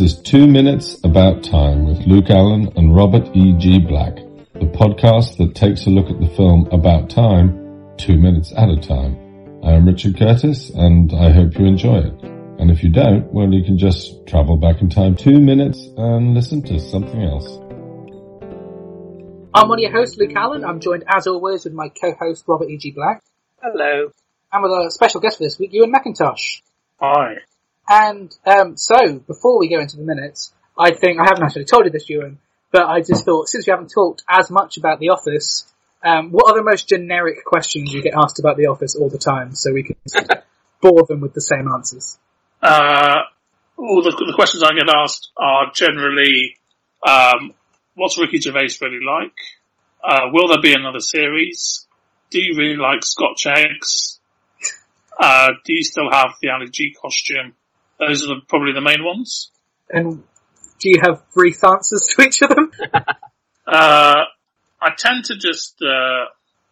This is Two Minutes About Time with Luke Allen and Robert E. G. Black, the podcast that takes a look at the film About Time, two minutes at a time. I am Richard Curtis and I hope you enjoy it. And if you don't, well, you can just travel back in time two minutes and listen to something else. I'm one of your hosts, Luke Allen. I'm joined as always with my co-host, Robert E.G. Black. Hello. And with a special guest for this week, Ewan McIntosh. Hi. And um, so, before we go into the minutes, I think I haven't actually told you this, Ewan, but I just thought since we haven't talked as much about The Office, um, what are the most generic questions you get asked about The Office all the time, so we can bore them with the same answers? Uh, all the, the questions I get asked are generally, um, what's Ricky Gervais really like? Uh, will there be another series? Do you really like Scotch eggs? Uh, do you still have the Ali G costume? Those are the, probably the main ones. And do you have brief answers to each of them? Uh, I tend to just, uh,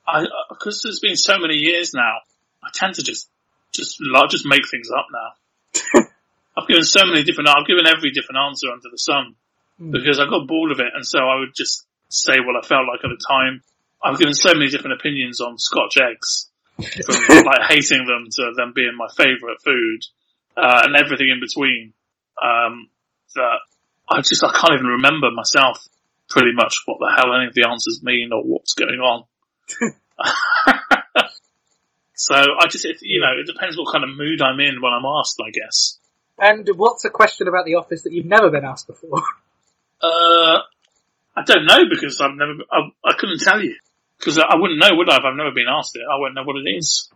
I, because there's been so many years now, I tend to just, just, lo- just make things up now. I've given so many different, I've given every different answer under the sun because I got bored of it and so I would just say what I felt like at the time. I've given so many different opinions on Scotch eggs. From like hating them to them being my favourite food, uh, and everything in between. Um, that I just, I can't even remember myself pretty much what the hell any of the answers mean or what's going on. so I just, it, you know, it depends what kind of mood I'm in when I'm asked, I guess. and what's a question about The Office that you've never been asked before? Uh, I don't know because I've never, I, I couldn't tell you. Because I, I wouldn't know, would I, if I've never been asked it? I wouldn't know what it is.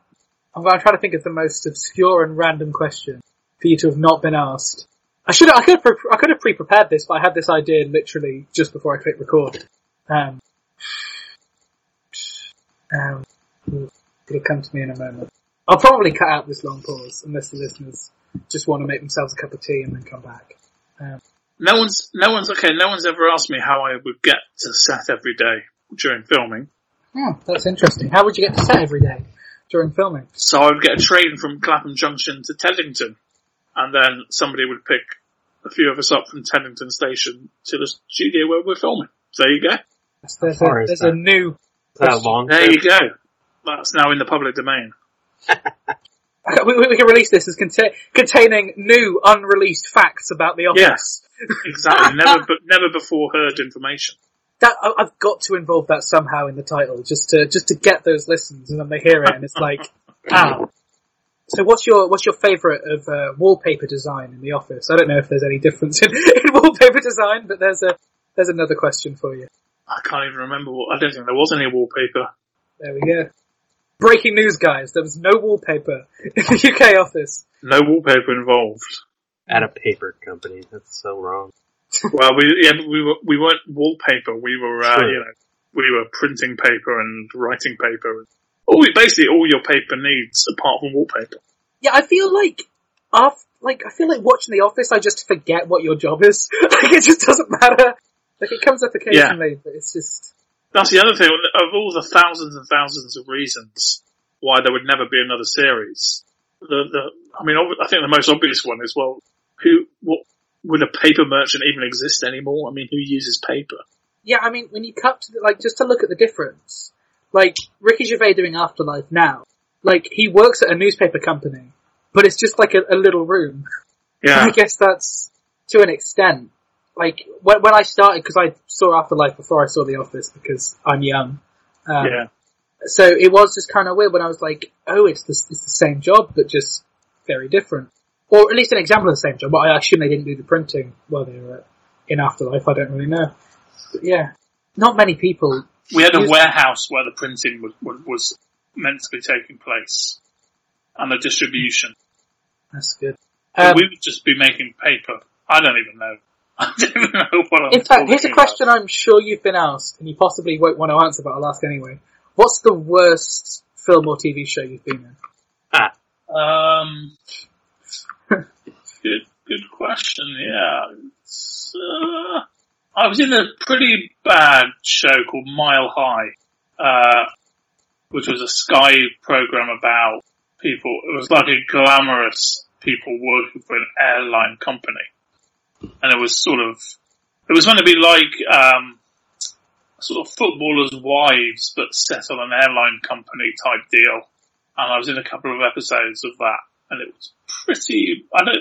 I'm, I'm trying to think of the most obscure and random question for you to have not been asked. I should I could have, I could have pre-prepared this, but I had this idea literally just before I clicked record. Um, um, it'll come to me in a moment. I'll probably cut out this long pause unless the listeners just want to make themselves a cup of tea and then come back. Um, No one's, no one's, okay, no one's ever asked me how I would get to set every day during filming. oh, that's interesting. How would you get to set every day during filming? So I would get a train from Clapham Junction to Teddington, and then somebody would pick a few of us up from Teddington Station to the studio where we're filming. So there you go. There's, far a, there's that? a new that long There you go. That's now in the public domain. we, we we can release this as conta- containing new unreleased facts about the office. Yes, exactly. never, but never before heard information. that I- I've got to involve that somehow in the title, just to just to get those listens, and then they hear it, and it's like, ah. So, what's your what's your favourite of uh, wallpaper design in the office? I don't know if there's any difference in, in wallpaper design, but there's a there's another question for you. I can't even remember what. I don't think there was any wallpaper. There we go. Breaking news, guys! There was no wallpaper in the UK office. No wallpaper involved. At a paper company. That's so wrong. well, we yeah, but we were we weren't wallpaper. We were uh, Sure. you know we were printing paper and writing paper. All basically all your paper needs apart from wallpaper. Yeah, I feel like off like I feel like watching The Office, I just forget what your job is. like it just doesn't matter. Like it comes up occasionally, but it's just That's the other thing. Of all the thousands and thousands of reasons why there would never be another series, the the I mean, I think the most obvious one is well, who what would a paper merchant even exist anymore? I mean, who uses paper? yeah. I mean, when you cut to the, like just to look at the difference, like Ricky Gervais doing Afterlife now, like he works at a newspaper company, but it's just like a, a little room. Yeah, I guess that's to an extent. Like when, when I started, because I saw Afterlife before I saw The Office because I'm young. Um, yeah. So it was just kind of weird when I was like, oh, it's the, it's the same job, but just very different. Or at least an example of the same job. But I assume they didn't do the printing while they were in Afterlife. I don't really know. But yeah. Not many people. We had a Use- warehouse where the printing was, was, was meant to be taking place, and the distribution. That's good. Um, we would just be making paper. I don't even know. I don't even know what I'm in fact, here's a talking question I'm sure you've been asked, and you possibly won't want to answer, but I'll ask anyway. What's the worst film or TV show you've been in? about. Um, good, good question. Yeah, It's, uh, I was in a pretty bad show called Mile High, uh, which was a Sky program about people. It was like a glamorous people working for an airline company. and it was sort of it was going to be like um, sort of footballers' wives, but set on an airline company type deal. And I was in a couple of episodes of that, and it was pretty. I don't.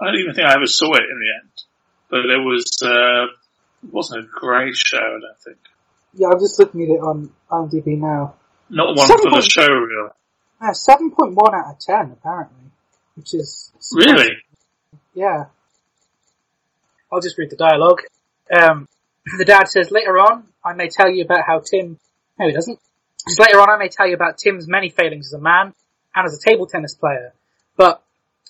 I don't even think I ever saw it in the end, but it was. Uh, wasn't a great show. I don't think. Yeah, I'm just looking at it on IMDb now. Not one Seven for the show, really. Uh, 7.1 out of 10, apparently. Which is... Really? Yeah. I'll just read the dialogue. Um, the dad says, later on, I may tell you about how Tim... No, he doesn't. He says, later on, I may tell you about Tim's many failings as a man and as a table tennis player. But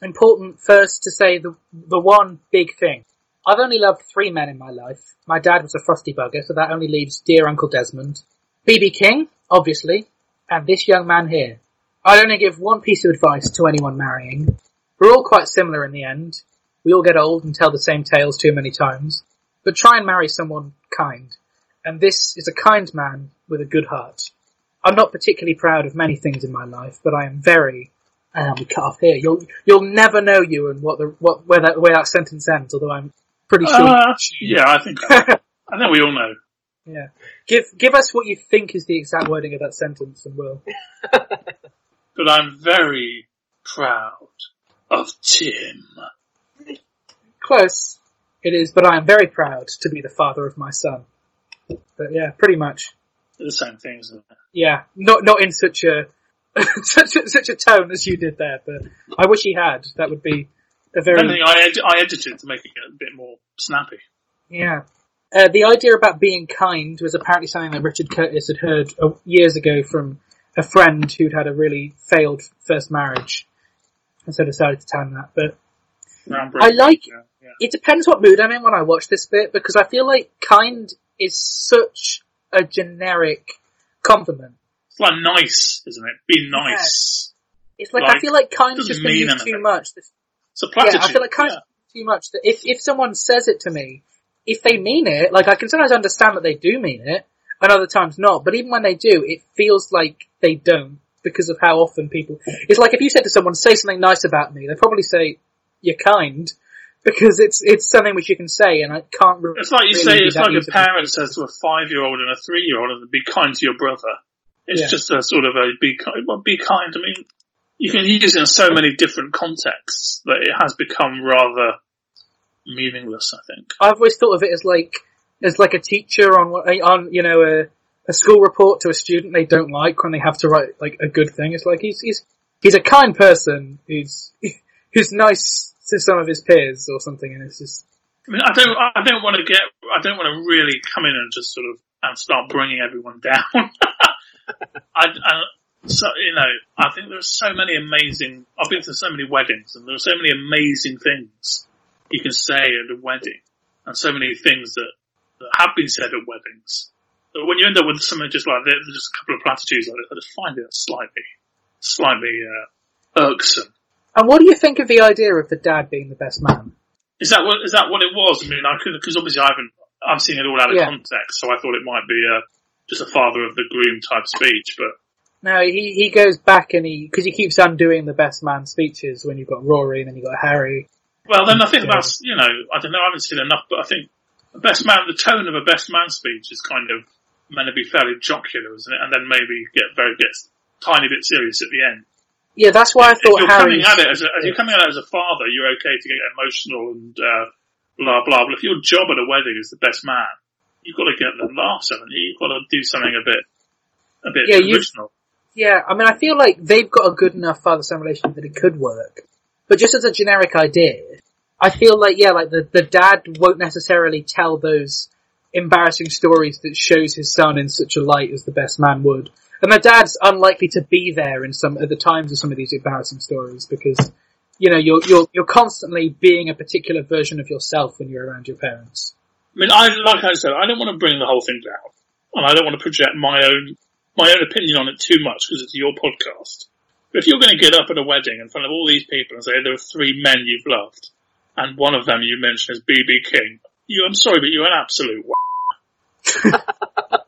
important first to say the, the one big thing. I've only loved three men in my life. My dad was a frosty bugger, so that only leaves dear Uncle Desmond. BB King, obviously, and this young man here. I'd only give one piece of advice to anyone marrying. We're all quite similar in the end. We all get old and tell the same tales too many times. But try and marry someone kind. And this is a kind man with a good heart. I'm not particularly proud of many things in my life, but I am very, and I'll be cut off here. You'll, you'll never know you and what the, what, where that, where that sentence ends, although I'm pretty sure. Uh, yeah, I think. I think we all know. yeah. Give, give us what you think is the exact wording of that sentence and we'll, But I'm very proud of Tim. Close. It is, but I am very proud to be the father of my son. But yeah, pretty much. They're the same things. Isn't it? Yeah, not not in such a such a, such a tone as you did there, but I wish he had. That would be very I, ed- I edited to make it a bit more snappy. yeah. Uh, the idea about being kind was apparently something that Richard Curtis had heard uh, years ago from a friend who'd had a really failed first marriage, and so decided to him that. But I like Yeah, yeah. it depends what mood I'm in when I watch this bit because I feel like kind is such a generic compliment. It's like nice, isn't it? Be nice. It's like, I feel like kind just been mean used too much. This, It's a yeah. I feel like kind's Yeah. too much. That if if someone says it to me, if they mean it, like I can sometimes understand that they do mean it, and other times not. But even when they do, it feels like they don't because of how often people. It's like if you said to someone, "Say something nice about me," they probably say, "You're kind." Because it's it's something which you can say, and I can't. Re- It's like you really say, it's like a parent says to a five-year-old and a three-year-old, and be kind to your brother. It's Yeah. just a sort of a be kind. Well, be kind. I mean, you can use it in so many different contexts that it has become rather meaningless. I think. I've always thought of it as like as like a teacher on on you know a a school report to a student they don't like when they have to write like a good thing. It's like he's he's he's a kind person who's who's nice to some of his peers or something, and it's just I mean, I don't, I don't want to get, I don't want to really come in and just sort of and start bringing everyone down. I, I, so you know, I think there are so many amazing. I've been to so many weddings, and there are so many amazing things you can say at a wedding, and so many things that, that have been said at weddings. But when you end up with something just like this, just a couple of platitudes like this, I just find it slightly, slightly uh, irksome. And what do you think of the idea of the dad being the best man? Is that what is that what it was? I mean, I could because obviously I haven't. I'm seeing it all out of Yeah. context, so I thought it might be uh, just a father of the groom type speech. But No, he he goes back and he because he keeps undoing the best man speeches when you've got Rory and then you've got Harry. well, then I think that's you know I don't know. I haven't seen enough, but I think the best man, the tone of a best man speech is kind of meant to be fairly jocular, isn't it? And then maybe get very gets tiny bit serious at the end. Yeah, that's why I If thought you're Harry. coming at it as a, if you're coming at it as a father, you're okay to get emotional and uh, blah blah. But if your job at a wedding is the best man, you've got to get the laughs, haven't you? You've got to do something a bit, a bit Yeah, original. Yeah, I mean, I feel like they've got a good enough father-son relationship that it could work. But just as a generic idea, I feel like, yeah, like the, the dad won't necessarily tell those embarrassing stories that shows his son in such a light as the best man would. And the dad's unlikely to be there in some, at the times of some of these embarrassing stories because, you know, you're, you're, you're constantly being a particular version of yourself when you're around your parents. I mean, I like I said, I don't want to bring the whole thing down, and I don't want to project my own my own opinion on it too much because it's your podcast. But if you're going to get up at a wedding in front of all these people and say there are three men you've loved, and one of them you mention is BB King, you, I'm sorry, but you're an absolute.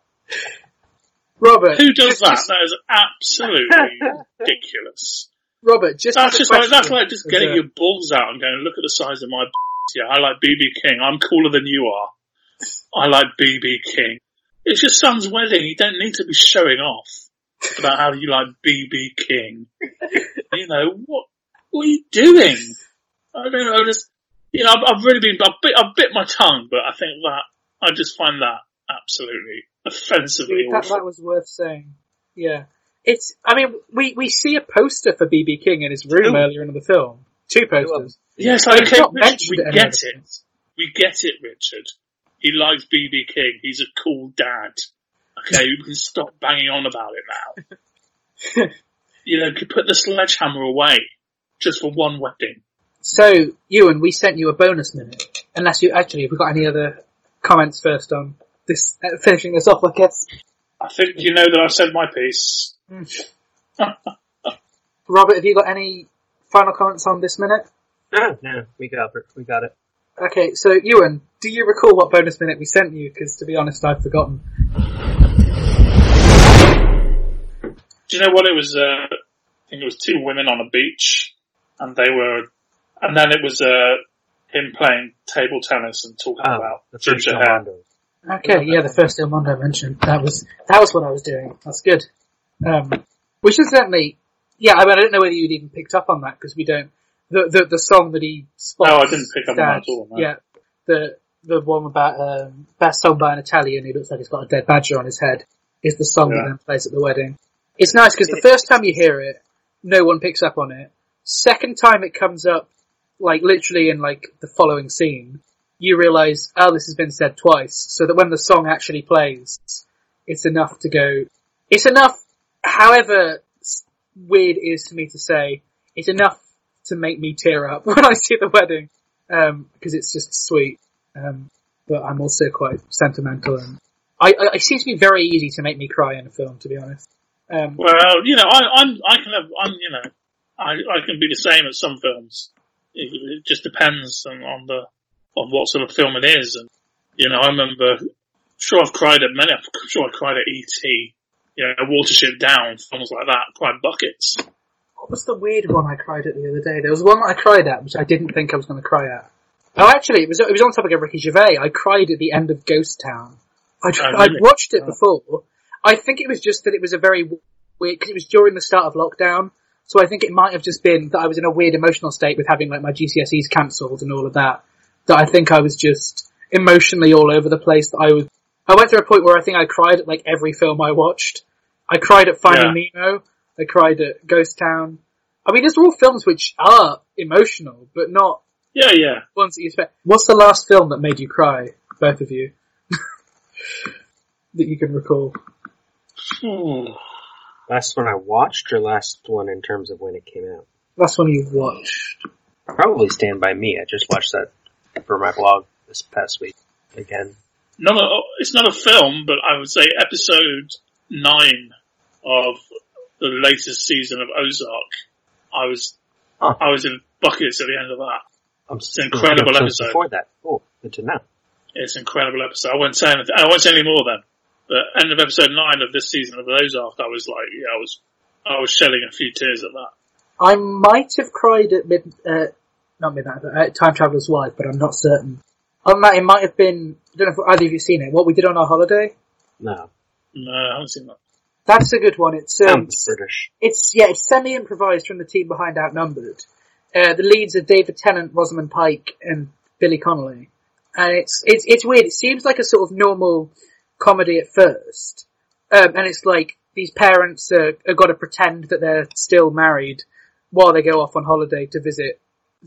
Robert, Who does that? just- That is absolutely ridiculous. Robert, just That's just like that's like just getting a- your balls out and going, look at the size of my. Yeah, I like BB King. I'm cooler than you are. I like BB King. It's your son's wedding. You don't need to be showing off about how you like BB King. you know what? What are you doing? I don't know. Just you know, I've, I've really been. I've bit, I've bit my tongue, but I think that I just find that absolutely offensively that, that was worth saying. Yeah. It's, I mean, we, we see a poster for BB King in his room Two. earlier in the film. Two posters. Yes, But it's okay, we get it. We get it, Richard. He likes BB King. He's a cool dad. Okay, we can stop banging on about it now. you know, you could put the sledgehammer away just for one wedding. So, Ewan, we sent you a bonus minute. Unless you, actually, have we got any other comments first on this, uh, finishing this off, I guess? I think you know that I've said my piece. Robert, have you got any final comments on this minute? No, no, we got it. We got it. Okay, so Ewan, do you recall what bonus minute we sent you? Because to be honest, I've forgotten. Do you know what it was? Uh, I think it was two women on a beach, and they were, and then it was uh, him playing table tennis and talking Oh, about the first ginger hair. Armando. Okay, yeah, the first Il Mondo I mentioned. That was, that was what I was doing. That's good. Um, we should certainly, yeah, I mean, I don't know whether you'd even picked up on that because we don't, the, the, the song that he spots. No, I didn't pick up on that at all, no. Yeah, the, the one about, um, best song by an Italian who looks like he's got a dead badger on his head is the song Yeah. that then plays at the wedding. It's nice because the first time you hear it, no one picks up on it. Second time it comes up, like literally in like the following scene, you realise, oh, this has been said twice, so that when the song actually plays, it's enough to go. It's enough, however weird it is to me to say, it's enough to make me tear up when I see the wedding, um, because it's just sweet. Um, but I'm also quite sentimental, and I, I, it seems to be very easy to make me cry in a film, to be honest. Um, Well, you know, I, I'm, I can have, I'm, you know, I, I can be the same as some films. It, it just depends on, on the, on what sort of film it is. And, you know, I remember, sure I've cried at many, I'm sure I cried at E.T., you know, Watership Down, films like that, cried buckets. What was the weird one I cried at the other day? There was one that I cried at, which I didn't think I was going to cry at. Oh, actually, it was it was on topic of Ricky Gervais. I cried at the end of Ghost Town. I'd, Oh, I'd watched it oh. before. I think it was just that it was a very weird because it was during the start of lockdown. So I think it might have just been that I was in a weird emotional state with having like my GCSEs cancelled and all of that. That I think I was just emotionally all over the place. That I was. I went through a point where I think I cried at like every film I watched. I cried at Finding Nemo. I cried at Ghost Town. I mean, these are all films which are emotional, but not Yeah, yeah. ones that you expect. What's the last film that made you cry, both of you? that you can recall. Hmm. Last one I watched or last one in terms of when it came out? Last one you've watched. Probably Stand By Me. I just watched that for my blog this past week again. Not a, it's not a film, but I would say episode nine of the latest season of Ozark. I was, Huh. I was in buckets at the end of that. I'm an incredible episodes episode. Before that, oh, good to know. It's an incredible episode. I won't say anything. I won't say any more then. But end of episode nine of this season of Ozark, I was like, yeah, I was, I was shedding a few tears at that. I might have cried at mid, uh, not midnight, but at Time Traveler's Wife, but I'm not certain. On that, it might have been, I don't know if either of you have seen it, What We Did on Our Holiday? No, No, I haven't seen that. That's a good one. It's, um, sounds British. it's, yeah, it's semi-improvised from the team behind Outnumbered. Uh, the leads are David Tennant, Rosamund Pike, and Billy Connolly. And it's, it's, it's weird. It seems like a sort of normal comedy at first. Um, and it's like, these parents uh, have got to pretend that they're still married while they go off on holiday to visit,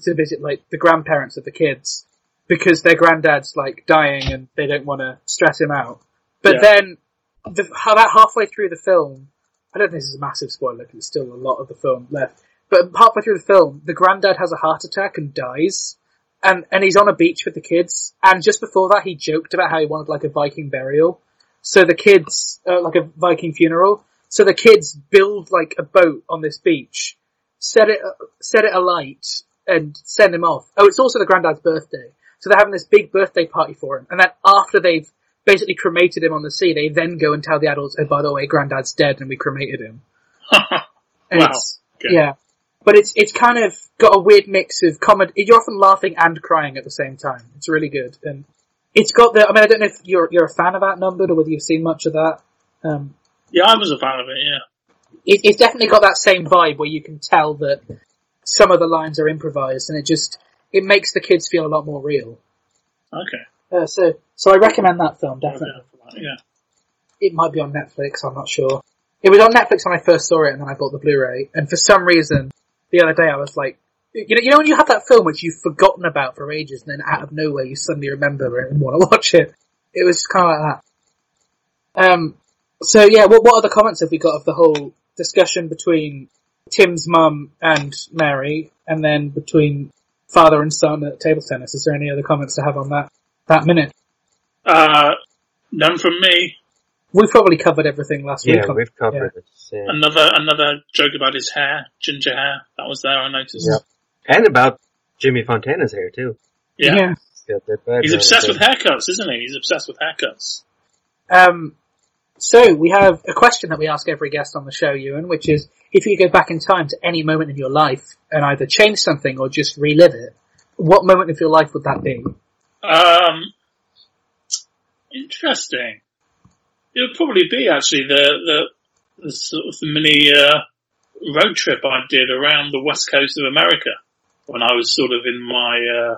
to visit like the grandparents of the kids. Because their granddad's like dying and they don't want to stress him out. But Yeah. then, the, about halfway through the film, I don't think this is a massive spoiler because there's still a lot of the film left. But halfway through the film, the granddad has a heart attack and dies. And, and he's on a beach with the kids. And just before that, he joked about how he wanted like a Viking burial. So the kids, uh, like a Viking funeral. So the kids build like a boat on this beach, set it, set it alight and send him off. Oh, it's also the granddad's birthday. So they're having this big birthday party for him. And then after they've basically cremated him on the sea, they then go and tell the adults, oh, by the way, granddad's dead and we cremated him. Wow. Okay. yeah. but it's it's kind of got a weird mix of comedy. You're often laughing and crying at the same time. It's really good, and it's got the. I mean, I don't know if you're you're a fan of Outnumbered or whether you've seen much of that. Um, Yeah, I was a fan of it. Yeah. it, it's definitely got that same vibe where you can tell that some of the lines are improvised, and it just it makes the kids feel a lot more real. Okay. Uh, so so I recommend that film definitely. Yeah. It might be on Netflix. I'm not sure. It was on Netflix when I first saw it, and then I bought the Blu-ray. And for some reason, the other day I was like, you know, you know when you have that film which you've forgotten about for ages, and then out of nowhere you suddenly remember it and want to watch it. It was kind of like that. Um. So yeah, what what other comments have we got of the whole discussion between Tim's mum and Mary, and then between father and son at table tennis? Is there any other comments to have on that that minute? Uh, none from me. We probably covered everything last Yeah, week. on- we've covered this. Yeah. Another another joke about his hair, ginger hair. That was there. I noticed. Yep. And about Jimmy Fontana's hair too. Yeah. yeah. He's got that bad He's obsessed with haircuts, isn't he? He's obsessed with haircuts. Um, so we have a question that we ask every guest on the show, Ewan, which is if you could go back in time to any moment in your life and either change something or just relive it, what moment of your life would that be? Um, interesting. It would probably be actually the the, the sort of the mini uh, road trip I did around the west coast of America when I was sort of in my uh,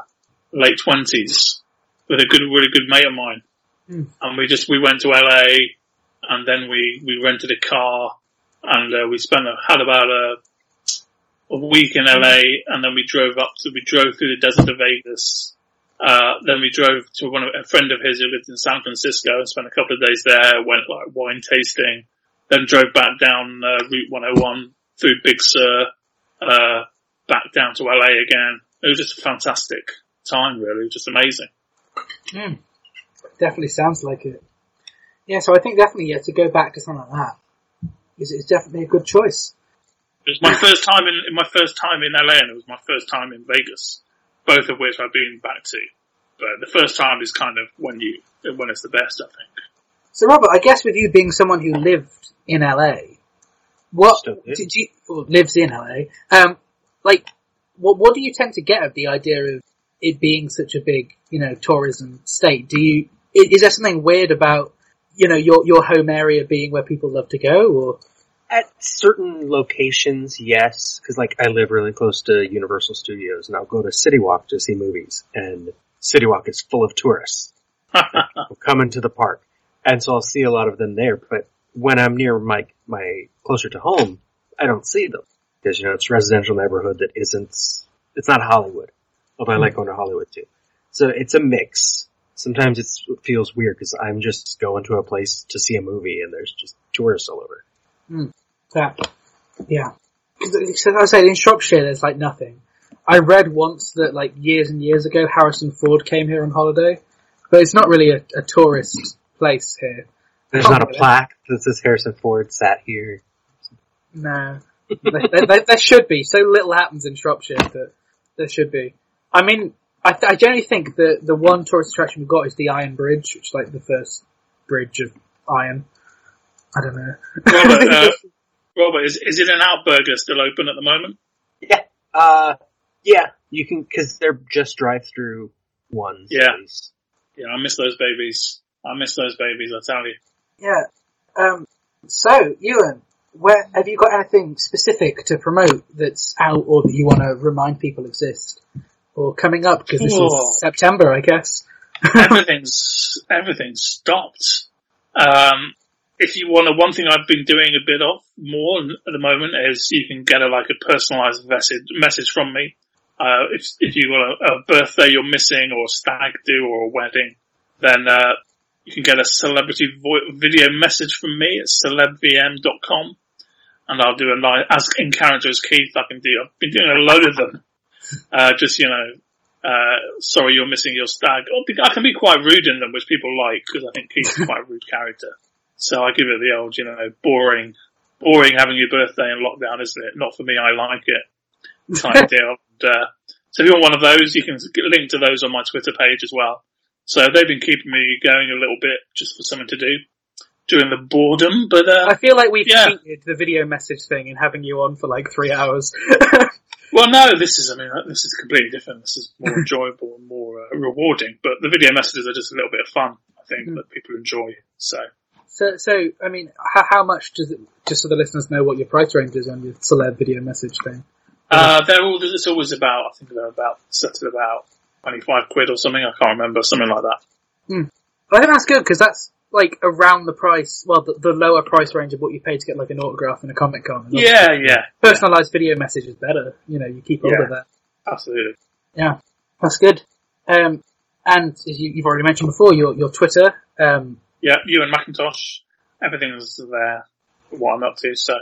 late twenties with a good, really good mate of mine, Hmm. and we just we went to LA, and then we we rented a car, and uh, we spent a, had about a a week in LA, and then we drove up to we drove through the desert of Vegas. Uh, then we drove to one of, a friend of his who lived in San Francisco and spent a couple of days there, went like wine tasting, then drove back down uh, Route 101 through Big Sur, uh, back down to LA again. It was just a fantastic time, really, just amazing. Hmm. Definitely sounds like it. Yeah, so I think definitely yeah, to go back to something like that is, is definitely a good choice. It was my first time in, in my first time in LA, and it was my first time in Vegas, both of which I've been back to. But the first time is kind of when you when it's the best, I think. So Robert, I guess with you being someone who lived in LA, what Still did you or lives in LA? Um, like, what what do you tend to get of the idea of it being such a big, you know, tourism state? Do you is there something weird about you know your your home area being where people love to go, or At certain locations, yes, because like I live really close to Universal Studios, and I'll go to City Walk to see movies, and City Walk is full of tourists who come into the park, and so I'll see a lot of them there. But when I'm near my my closer to home, I don't see them because you know it's a residential neighborhood that isn't. It's not Hollywood, although I like going to Hollywood too. So it's a mix. Sometimes it's, it feels weird because I'm just going to a place to see a movie, and there's just tourists all over. Hmm. That? Yeah, because as I said in Shropshire, there's like nothing. I read once that like years and years ago, Harrison Ford came here on holiday, but it's not really a, a tourist place here. There's not a plaque that says Harrison Ford sat here. No, there, there- there- there should be. So little happens in Shropshire that there should be. I mean, I, th- I generally think that the one tourist attraction we've got is the Iron Bridge, which is like the first bridge of iron. I don't know. Robert, uh, Robert, is, is it In-N-Out Burger still open at the moment? Yeah. Uh, yeah. You can, cause they're just drive-through ones. Yeah. at. Yeah, I miss those babies. I miss those babies, I tell you. yeah. Um, so, Ewan, where have you got anything specific to promote that's out or that you want to remind people exist? Or coming up, because this Oh. is September, I guess. everything's everything's stopped. Um, if you want to, one thing I've been doing a bit of more at the moment is you can get a like a personalised message message from me. Uh, if if you want a, a birthday you're missing or a stag do or a wedding, then uh, you can get a celebrity vo- video message from me at celebvm.com, and I'll do a live as in character as Keith. I can do. I've been doing a load of them. Uh, just you know, uh, sorry you're missing your stag. I can be quite rude in them, which people like, because I think Keith's quite a rude character. So I give it the old, you know, boring, boring having your birthday in lockdown, isn't it? Not for me, I like it. Type deal. And, uh, so if you want one of those, you can link to those on my Twitter page as well. So they've been keeping me going a little bit just for something to do. during the boredom, but uh, I feel like we've Yeah. cheated the video message thing in having you on for like three hours. well, no, this is I mean this is completely different. This is more enjoyable and more uh, rewarding. But the video messages are just a little bit of fun. I think Mm. that people enjoy. So so, so I mean, how, how much does it? Just so the listeners know what your price range is on your celeb video message thing. uh, they're all it's always about I think they're about set at about twenty five quid or something. I can't remember something like that. I think that's good because that's like around the price, well, the, the lower price range of what you pay to get like an autograph in a Comic Con. And Yeah, yeah, Personalized video message is better. You know, you keep hold Yeah. of that. absolutely. Yeah, that's good. Um, and as you, you've already mentioned before, your your Twitter. Um, Yeah, Ewan McIntosh, everything's there. for What I'm up to. So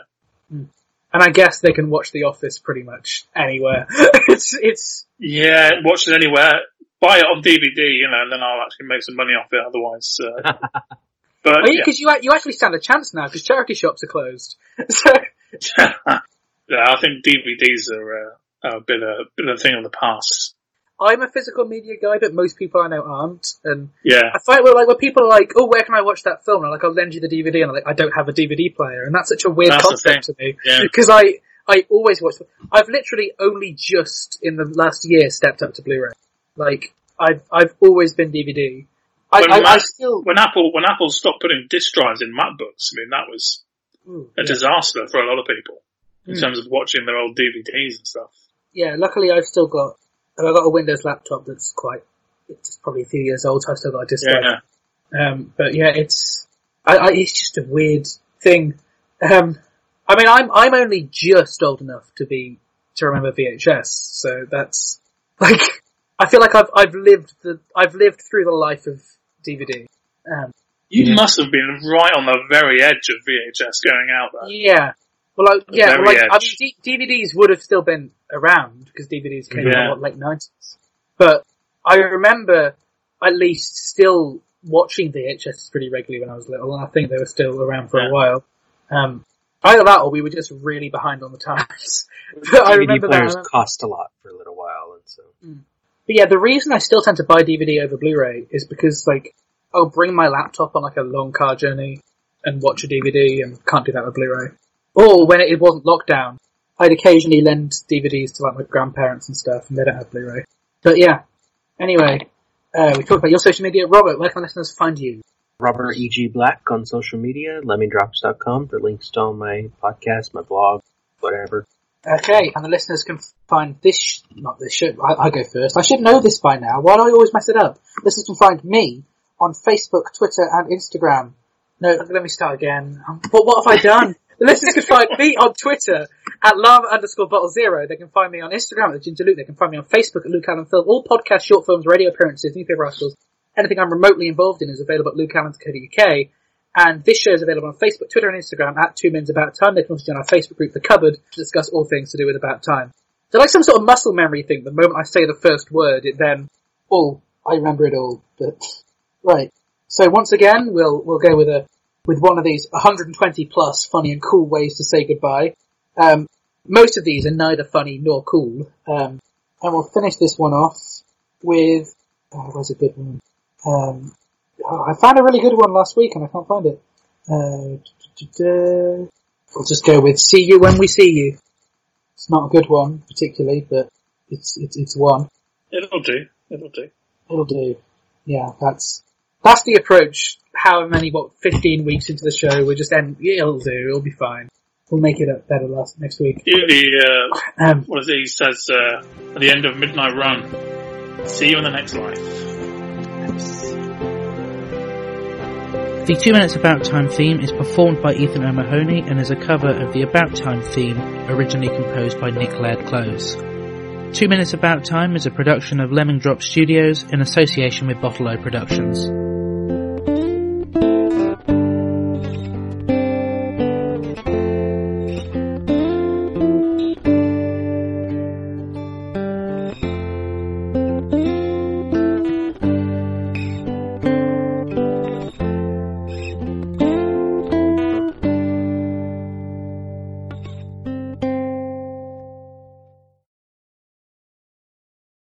and I guess they can watch The Office pretty much anywhere. it's it's yeah, watch it anywhere. Buy it on DVD, you know, and then I'll actually make some money off it. Otherwise, uh, but because yeah. you you actually stand a chance now because charity shops are closed. So yeah, I think DVDs are uh, a bit of bit of a thing of the past. I'm a physical media guy, but most people I know aren't. And Yeah, I find where like where people are like, "Oh, where can I watch that film?" And I'm like, "I'll lend you the DVD," and I'm like, "I don't have a DVD player," and that's such a weird That's concept to me yeah. because I I always watch. I've literally only just in the last year stepped up to Blu-ray. Like I've I've always been DVD. I, When I, I still When Apple when Apple stopped putting disk drives in MacBooks, I mean that was Ooh, a yeah. disaster for a lot of people in Hmm. terms of watching their old DVDs and stuff. yeah. Luckily, I've still got I've got a Windows laptop that's quite it's probably a few years old. So I've still got a disk drive. Yeah, Um, but yeah, it's I, I, it's just a weird thing. Um, I mean, I'm I'm only just old enough to be to remember VHS, so that's like I feel like I've I've lived the I've lived through the life of DVD. Um, you Yeah. must have been right on the very edge of VHS going out there. yeah, well, I, yeah, well, like I mean, D- DVDs would have still been around because DVDs came out Yeah. in what, late nineties. But I remember at least still watching VHS pretty regularly when I was little, and I think they were still around for Yeah. a while. Um, either that or we were just really behind on the times. but I DVD remember players that. cost a lot for a little while, and so But yeah, the reason I still tend to buy DVD over Blu-ray is because like I'll bring my laptop on like a long car journey and watch a DVD and can't do that with Blu-ray. Or when it wasn't lockdown, I'd occasionally lend DVDs to like my grandparents and stuff and they don't have Blu-ray. But yeah, anyway, uh, we talked about your social media. Robert, where can listeners find you? Robert E.G. Black on social media, lemmingdrops.com for links to all my podcasts, my blog, whatever. Okay, and the listeners can find this, sh- not this show, I, I go first. I should know this by now. Why do I always mess it up? Listeners can find me on Facebook, Twitter, and Instagram. No, let me start again. Um, What, what have I done? The listeners can find me on Twitter at lava underscore bottle zero. They can find me on Instagram at Ginger Luke. They can find me on Facebook at Luke Allen Film. All podcasts, short films, radio appearances, newspaper articles, anything I'm remotely involved in is available at lukeallen.co.uk. And this show is available on Facebook, Twitter, and Instagram at Two Minutes About Time. They can also join our Facebook group, The Cupboard, to discuss all things to do with About Time. They're like some sort of muscle memory thing. The moment I say the first word, it then, oh, I remember it all. But right. So once again, we'll we'll go with a with one of these 120 plus funny and cool ways to say goodbye. Um, most of these are neither funny nor cool. Um, and we'll finish this one off with oh, where's a good one? Um, oh, I found a really good one last week and I can't find it. Uh, we'll just go with "See you when we see you." It's not a good one particularly, but it's it's, it's one. It'll do. It'll do. It'll do. Yeah, that's that's the approach. However many, what, 15 weeks into the show, we're just end. It'll do. It'll be fine. We'll make it up better last next week. You the uh, Um, what is it? He says uh, at the end of Midnight Run. See you in the next life. The Two Minutes About Time theme is performed by Ethan O'Mahony and is a cover of the About Time theme originally composed by Nick Laird-Clowes. Two Minutes About Time is a production of Lemming Drop Studios in association with Bottle O Productions.